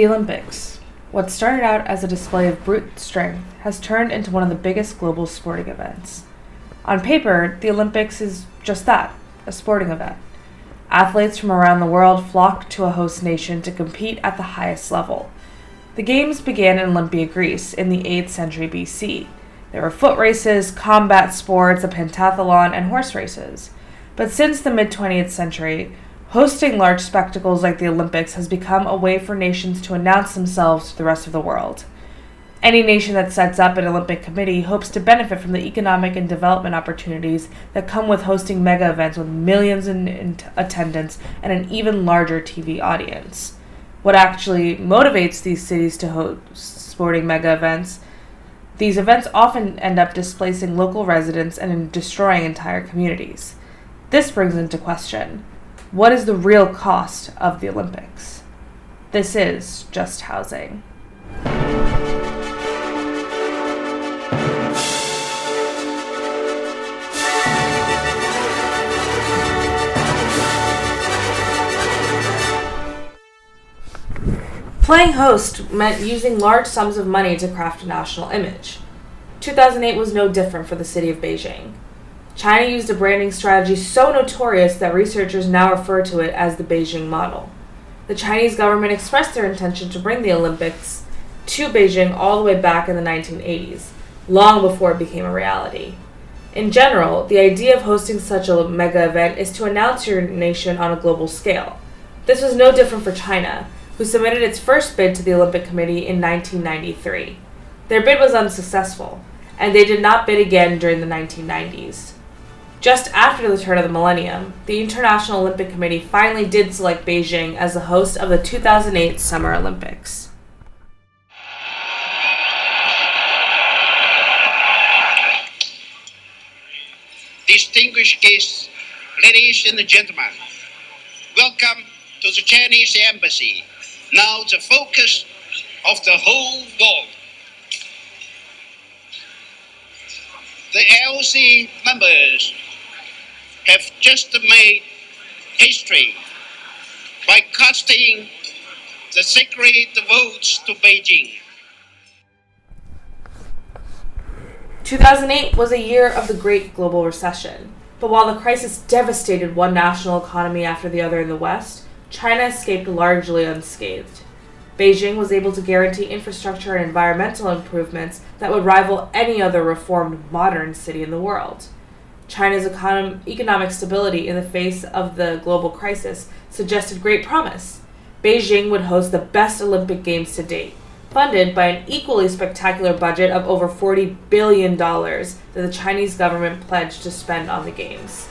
The Olympics. What started out as a display of brute strength has turned into one of the biggest global sporting events. On paper, the Olympics is just that a sporting event. Athletes from around the world flock to a host nation to compete at the highest level. The Games began in Olympia, Greece, in the 8th century BC. There were foot races, combat sports, a pentathlon, and horse races. But since the mid 20th century, hosting large spectacles like the Olympics has become a way for nations to announce themselves to the rest of the world. Any nation that sets up an Olympic committee hopes to benefit from the economic and development opportunities that come with hosting mega events with millions in, in attendance and an even larger TV audience. What actually motivates these cities to host sporting mega events? These events often end up displacing local residents and destroying entire communities. This brings into question what is the real cost of the Olympics? This is just housing. Playing host meant using large sums of money to craft a national image. 2008 was no different for the city of Beijing. China used a branding strategy so notorious that researchers now refer to it as the Beijing model. The Chinese government expressed their intention to bring the Olympics to Beijing all the way back in the 1980s, long before it became a reality. In general, the idea of hosting such a mega event is to announce your nation on a global scale. This was no different for China, who submitted its first bid to the Olympic Committee in 1993. Their bid was unsuccessful, and they did not bid again during the 1990s. Just after the turn of the millennium, the International Olympic Committee finally did select Beijing as the host of the 2008 Summer Olympics. Distinguished guests, ladies and gentlemen, welcome to the Chinese Embassy now the focus of the whole world. The IOC members have just made history by casting the sacred votes to Beijing. 2008 was a year of the Great Global Recession. But while the crisis devastated one national economy after the other in the West, China escaped largely unscathed. Beijing was able to guarantee infrastructure and environmental improvements that would rival any other reformed modern city in the world. China's econ- economic stability in the face of the global crisis suggested great promise. Beijing would host the best Olympic Games to date, funded by an equally spectacular budget of over $40 billion that the Chinese government pledged to spend on the Games.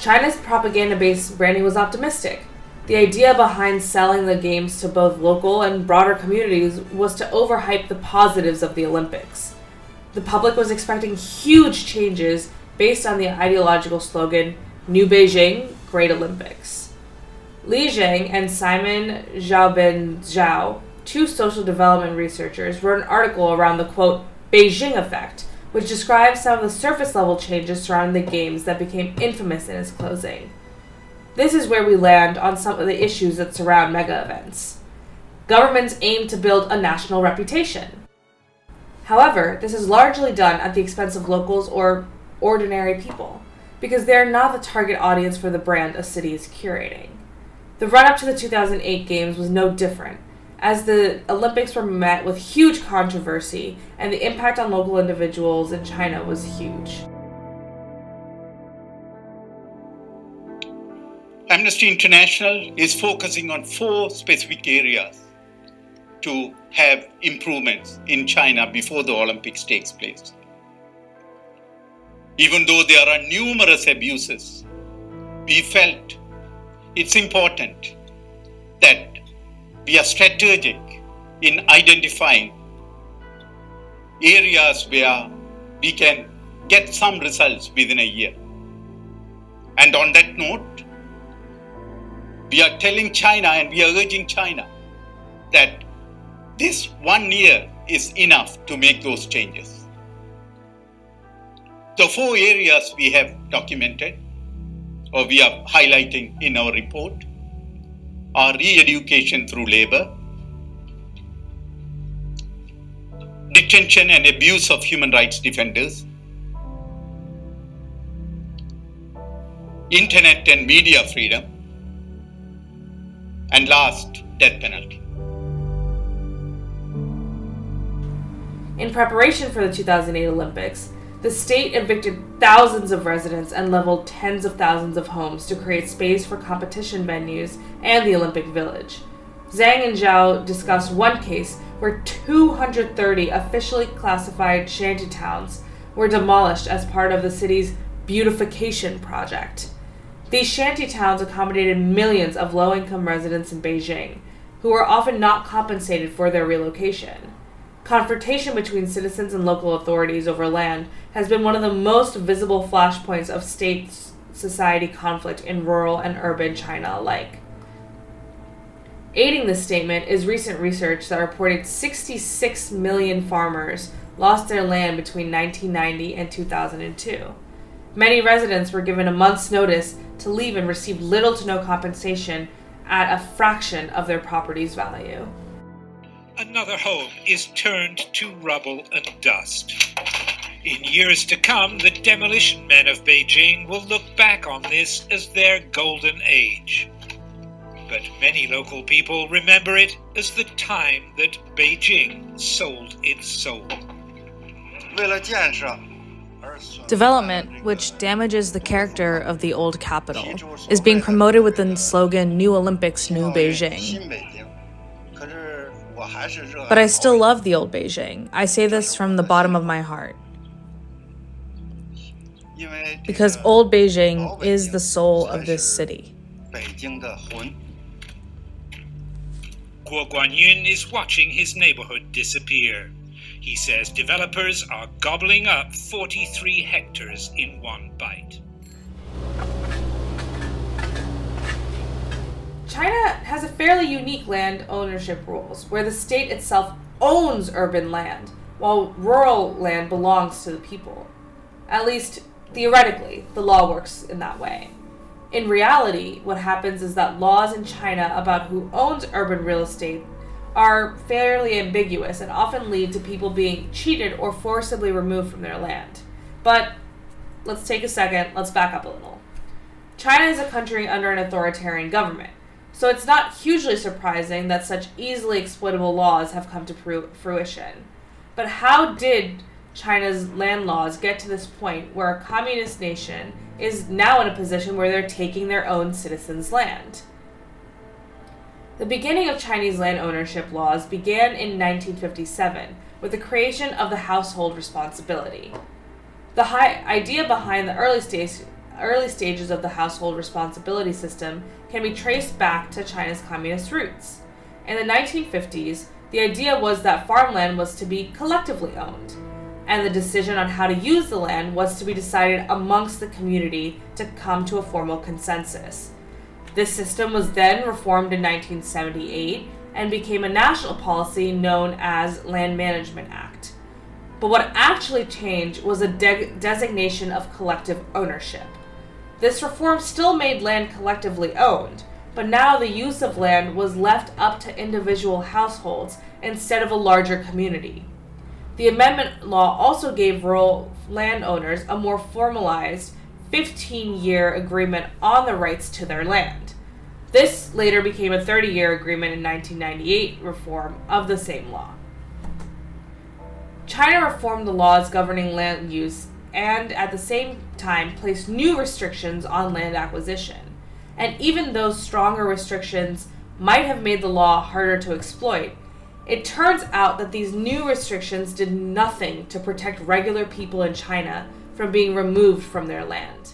China's propaganda based branding was optimistic. The idea behind selling the games to both local and broader communities was to overhype the positives of the Olympics. The public was expecting huge changes based on the ideological slogan New Beijing, Great Olympics. Li Zhang and Simon Xiaobin Zhao, two social development researchers, wrote an article around the quote Beijing effect which describes some of the surface level changes surrounding the games that became infamous in its closing. This is where we land on some of the issues that surround mega events. Governments aim to build a national reputation. However, this is largely done at the expense of locals or ordinary people, because they are not the target audience for the brand a city is curating. The run up to the 2008 Games was no different, as the Olympics were met with huge controversy, and the impact on local individuals in China was huge. Amnesty International is focusing on four specific areas to have improvements in China before the Olympics takes place. Even though there are numerous abuses, we felt it's important that we are strategic in identifying areas where we can get some results within a year. And on that note, we are telling China and we are urging China that this one year is enough to make those changes. The four areas we have documented or we are highlighting in our report are re education through labor, detention and abuse of human rights defenders, internet and media freedom, and last, death penalty. In preparation for the 2008 Olympics, the state evicted thousands of residents and leveled tens of thousands of homes to create space for competition venues and the Olympic Village. Zhang and Zhao discussed one case where 230 officially classified shanty towns were demolished as part of the city's beautification project. These shanty towns accommodated millions of low income residents in Beijing, who were often not compensated for their relocation. Confrontation between citizens and local authorities over land has been one of the most visible flashpoints of state society conflict in rural and urban China alike. Aiding this statement is recent research that reported 66 million farmers lost their land between 1990 and 2002. Many residents were given a month's notice to leave and received little to no compensation at a fraction of their property's value another home is turned to rubble and dust. In years to come, the demolition men of Beijing will look back on this as their golden age. But many local people remember it as the time that Beijing sold its soul. Development, which damages the character of the old capital, is being promoted with the slogan New Olympics, New Beijing. But I still love the old Beijing. I say this from the bottom of my heart. Because old Beijing is the soul of this city. Guo Guanyun is watching his neighborhood disappear. He says developers are gobbling up 43 hectares in one bite. China has a fairly unique land ownership rules, where the state itself owns urban land, while rural land belongs to the people. At least, theoretically, the law works in that way. In reality, what happens is that laws in China about who owns urban real estate are fairly ambiguous and often lead to people being cheated or forcibly removed from their land. But let's take a second, let's back up a little. China is a country under an authoritarian government. So it's not hugely surprising that such easily exploitable laws have come to fruition. But how did China's land laws get to this point where a communist nation is now in a position where they're taking their own citizens' land? The beginning of Chinese land ownership laws began in 1957 with the creation of the household responsibility. The idea behind the early stage, early stages of the household responsibility system can be traced back to China's communist roots. In the 1950s, the idea was that farmland was to be collectively owned, and the decision on how to use the land was to be decided amongst the community to come to a formal consensus. This system was then reformed in 1978 and became a national policy known as Land Management Act. But what actually changed was a de- designation of collective ownership. This reform still made land collectively owned, but now the use of land was left up to individual households instead of a larger community. The amendment law also gave rural landowners a more formalized 15 year agreement on the rights to their land. This later became a 30 year agreement in 1998 reform of the same law. China reformed the laws governing land use and at the same time place new restrictions on land acquisition. And even though stronger restrictions might have made the law harder to exploit, it turns out that these new restrictions did nothing to protect regular people in China from being removed from their land.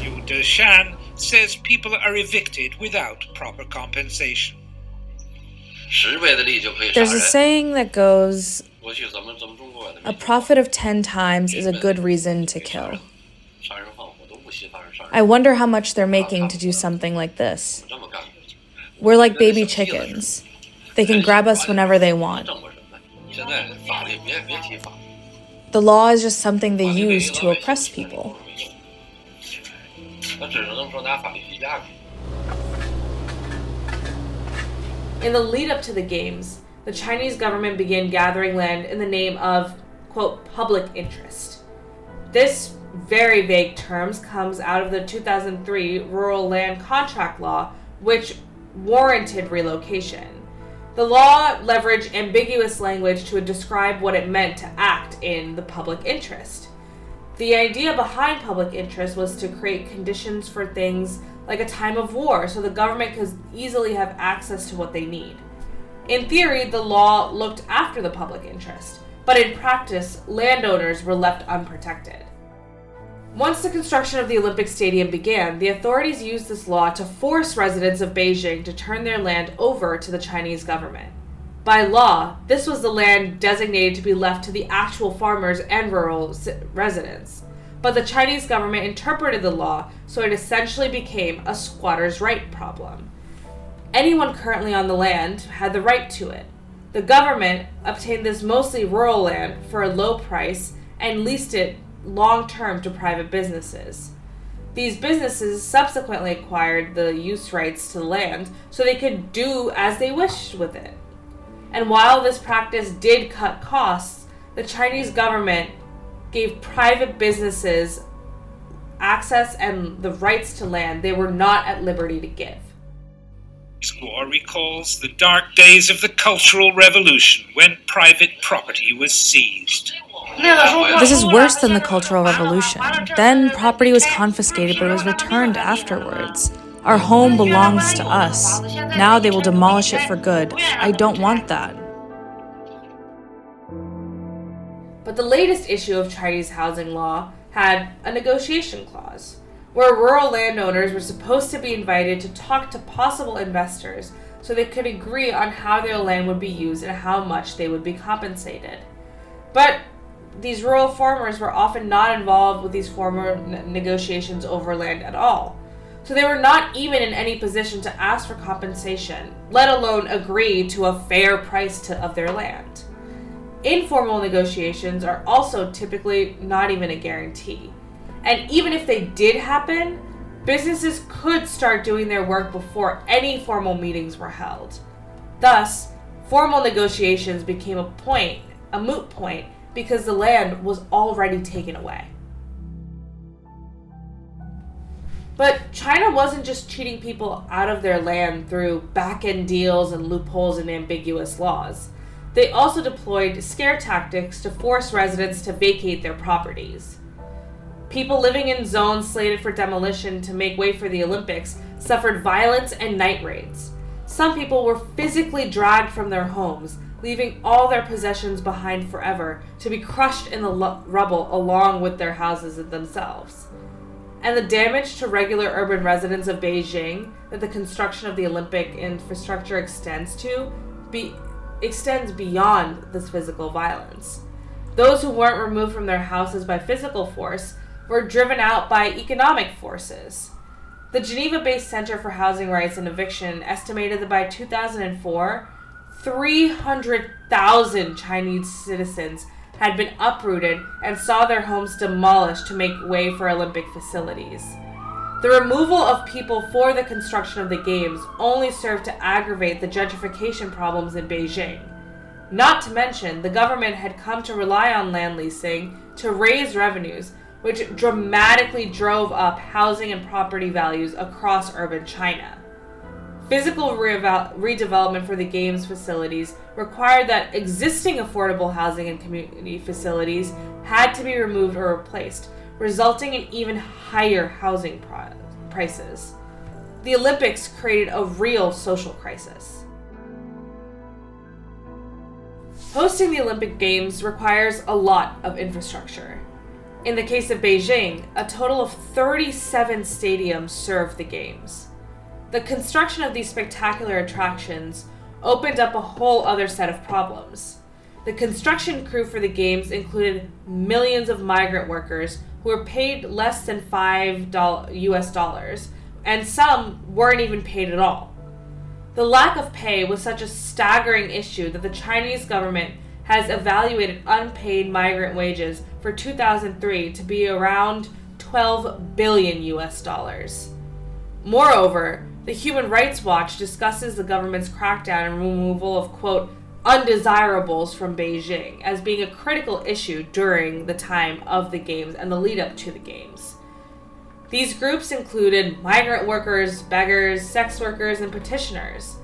Yu Deshan says people are evicted without proper compensation. There's a saying that goes a profit of 10 times is a good reason to kill. I wonder how much they're making to do something like this. We're like baby chickens. They can grab us whenever they want. The law is just something they use to oppress people. In the lead up to the games, the Chinese government began gathering land in the name of, quote, public interest. This very vague terms comes out of the 2003 Rural Land Contract Law, which warranted relocation. The law leveraged ambiguous language to describe what it meant to act in the public interest. The idea behind public interest was to create conditions for things like a time of war so the government could easily have access to what they need. In theory, the law looked after the public interest, but in practice, landowners were left unprotected. Once the construction of the Olympic Stadium began, the authorities used this law to force residents of Beijing to turn their land over to the Chinese government. By law, this was the land designated to be left to the actual farmers and rural residents. But the Chinese government interpreted the law so it essentially became a squatter's right problem. Anyone currently on the land had the right to it. The government obtained this mostly rural land for a low price and leased it long term to private businesses. These businesses subsequently acquired the use rights to the land so they could do as they wished with it. And while this practice did cut costs, the Chinese government gave private businesses access and the rights to land they were not at liberty to give. War recalls the dark days of the Cultural Revolution when private property was seized. This is worse than the Cultural Revolution. Then property was confiscated but it was returned afterwards. Our home belongs to us. Now they will demolish it for good. I don't want that. But the latest issue of Chinese housing law had a negotiation clause where rural landowners were supposed to be invited to talk to possible investors so they could agree on how their land would be used and how much they would be compensated. But these rural farmers were often not involved with these former negotiations over land at all. So they were not even in any position to ask for compensation, let alone agree to a fair price to, of their land. Informal negotiations are also typically not even a guarantee. And even if they did happen, businesses could start doing their work before any formal meetings were held. Thus, formal negotiations became a point, a moot point, because the land was already taken away. But China wasn't just cheating people out of their land through back end deals and loopholes and ambiguous laws. They also deployed scare tactics to force residents to vacate their properties. People living in zones slated for demolition to make way for the Olympics suffered violence and night raids. Some people were physically dragged from their homes, leaving all their possessions behind forever to be crushed in the rubble along with their houses and themselves. And the damage to regular urban residents of Beijing that the construction of the Olympic infrastructure extends to be extends beyond this physical violence. Those who weren't removed from their houses by physical force were driven out by economic forces. The Geneva based Center for Housing Rights and Eviction estimated that by 2004, 300,000 Chinese citizens had been uprooted and saw their homes demolished to make way for Olympic facilities. The removal of people for the construction of the Games only served to aggravate the gentrification problems in Beijing. Not to mention, the government had come to rely on land leasing to raise revenues which dramatically drove up housing and property values across urban China. Physical redevelopment for the games facilities required that existing affordable housing and community facilities had to be removed or replaced, resulting in even higher housing prices. The Olympics created a real social crisis. Hosting the Olympic Games requires a lot of infrastructure. In the case of Beijing, a total of 37 stadiums served the Games. The construction of these spectacular attractions opened up a whole other set of problems. The construction crew for the Games included millions of migrant workers who were paid less than $5 US dollars, and some weren't even paid at all. The lack of pay was such a staggering issue that the Chinese government has evaluated unpaid migrant wages for 2003 to be around 12 billion US dollars. Moreover, the Human Rights Watch discusses the government's crackdown and removal of, quote, undesirables from Beijing as being a critical issue during the time of the Games and the lead up to the Games. These groups included migrant workers, beggars, sex workers, and petitioners.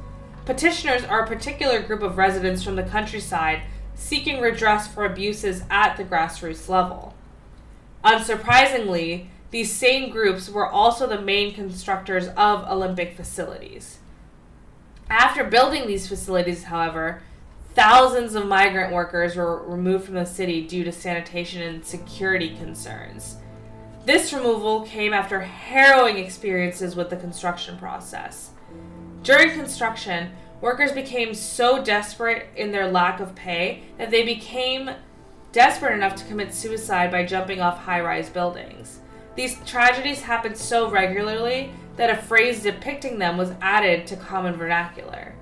Petitioners are a particular group of residents from the countryside seeking redress for abuses at the grassroots level. Unsurprisingly, these same groups were also the main constructors of Olympic facilities. After building these facilities, however, thousands of migrant workers were removed from the city due to sanitation and security concerns. This removal came after harrowing experiences with the construction process. During construction, workers became so desperate in their lack of pay that they became desperate enough to commit suicide by jumping off high rise buildings. These tragedies happened so regularly that a phrase depicting them was added to common vernacular.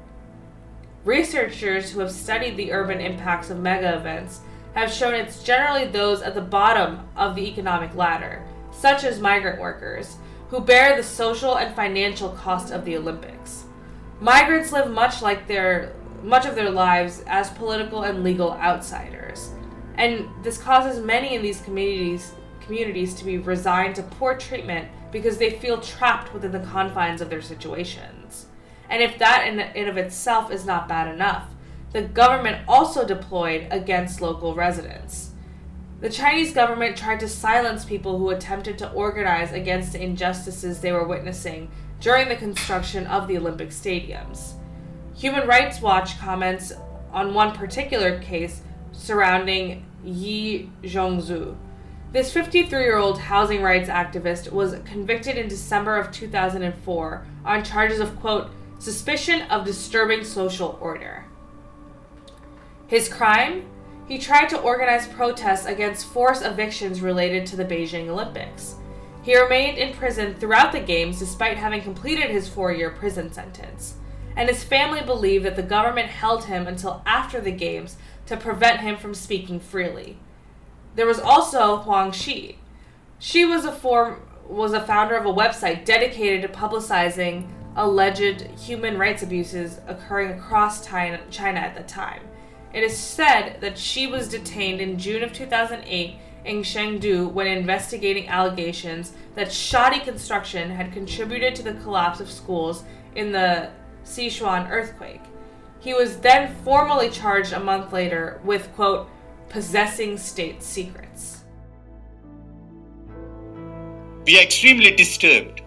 Researchers who have studied the urban impacts of mega events have shown it's generally those at the bottom of the economic ladder, such as migrant workers, who bear the social and financial cost of the Olympics. Migrants live much like their much of their lives as political and legal outsiders, and this causes many in these communities communities to be resigned to poor treatment because they feel trapped within the confines of their situations. And if that in and of itself is not bad enough, the government also deployed against local residents. The Chinese government tried to silence people who attempted to organize against the injustices they were witnessing during the construction of the Olympic stadiums. Human Rights Watch comments on one particular case surrounding Yi Zhongzhu, this 53 year old housing rights activist was convicted in December of 2004 on charges of, quote, suspicion of disturbing social order. His crime? He tried to organize protests against forced evictions related to the Beijing Olympics. He remained in prison throughout the Games despite having completed his four year prison sentence. And his family believed that the government held him until after the Games to prevent him from speaking freely. There was also Huang Shi. She was a form was a founder of a website dedicated to publicizing alleged human rights abuses occurring across China, China at the time. It is said that she was detained in June of 2008 in Chengdu when investigating allegations that shoddy construction had contributed to the collapse of schools in the Sichuan earthquake. He was then formally charged a month later with, quote, possessing state secrets. We are extremely disturbed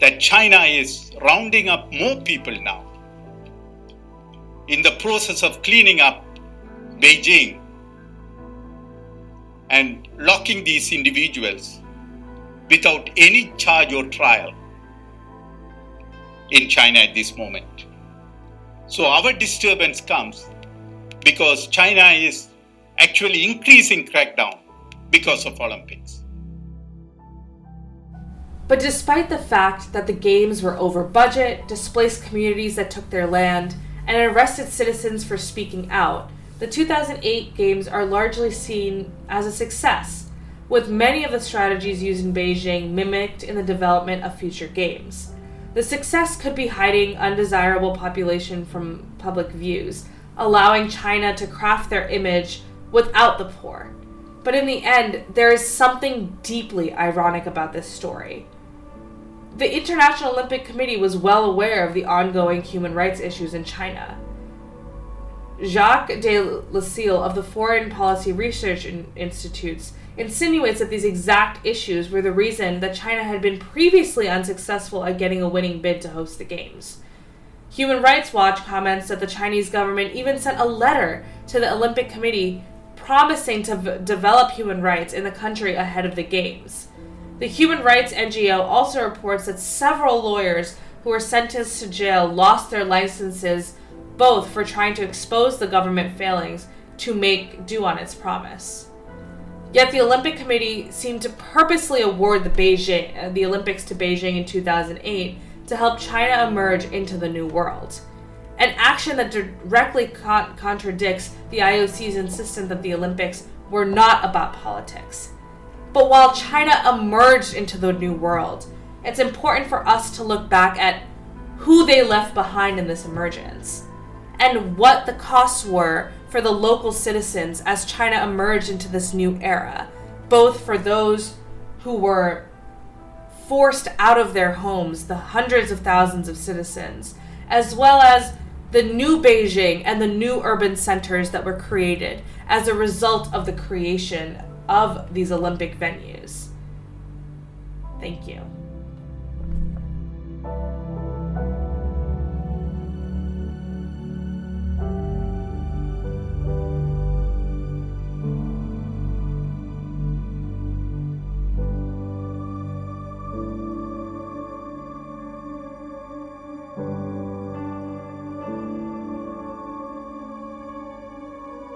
that China is rounding up more people now in the process of cleaning up Beijing and locking these individuals without any charge or trial in China at this moment. So our disturbance comes because China is actually increasing crackdown because of Olympics. But despite the fact that the games were over budget, displaced communities that took their land, and arrested citizens for speaking out, the 2008 games are largely seen as a success, with many of the strategies used in Beijing mimicked in the development of future games. The success could be hiding undesirable population from public views, allowing China to craft their image without the poor. But in the end, there is something deeply ironic about this story. The International Olympic Committee was well aware of the ongoing human rights issues in China. Jacques de Lassille of the Foreign Policy Research Institutes insinuates that these exact issues were the reason that China had been previously unsuccessful at getting a winning bid to host the Games. Human Rights Watch comments that the Chinese government even sent a letter to the Olympic Committee promising to v- develop human rights in the country ahead of the Games. The Human Rights NGO also reports that several lawyers who were sentenced to jail lost their licenses both for trying to expose the government failings to make do on its promise. Yet the Olympic Committee seemed to purposely award the Beijing uh, the Olympics to Beijing in 2008 to help China emerge into the new world an action that directly con- contradicts the IOC's insistence that the Olympics were not about politics. But while China emerged into the new world, it's important for us to look back at who they left behind in this emergence and what the costs were for the local citizens as China emerged into this new era, both for those who were forced out of their homes, the hundreds of thousands of citizens, as well as the new Beijing and the new urban centers that were created as a result of the creation of these Olympic venues. Thank you.